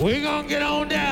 We're gonna get on down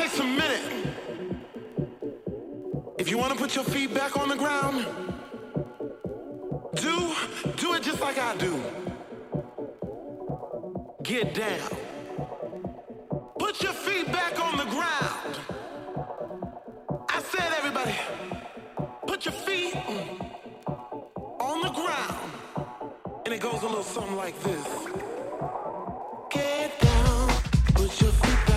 takes a minute. If you want to put your feet back on the ground, do, do it just like I do. Get down. Put your feet back on the ground. I said, everybody, put your feet on the ground. And it goes a little something like this. Get down, put your feet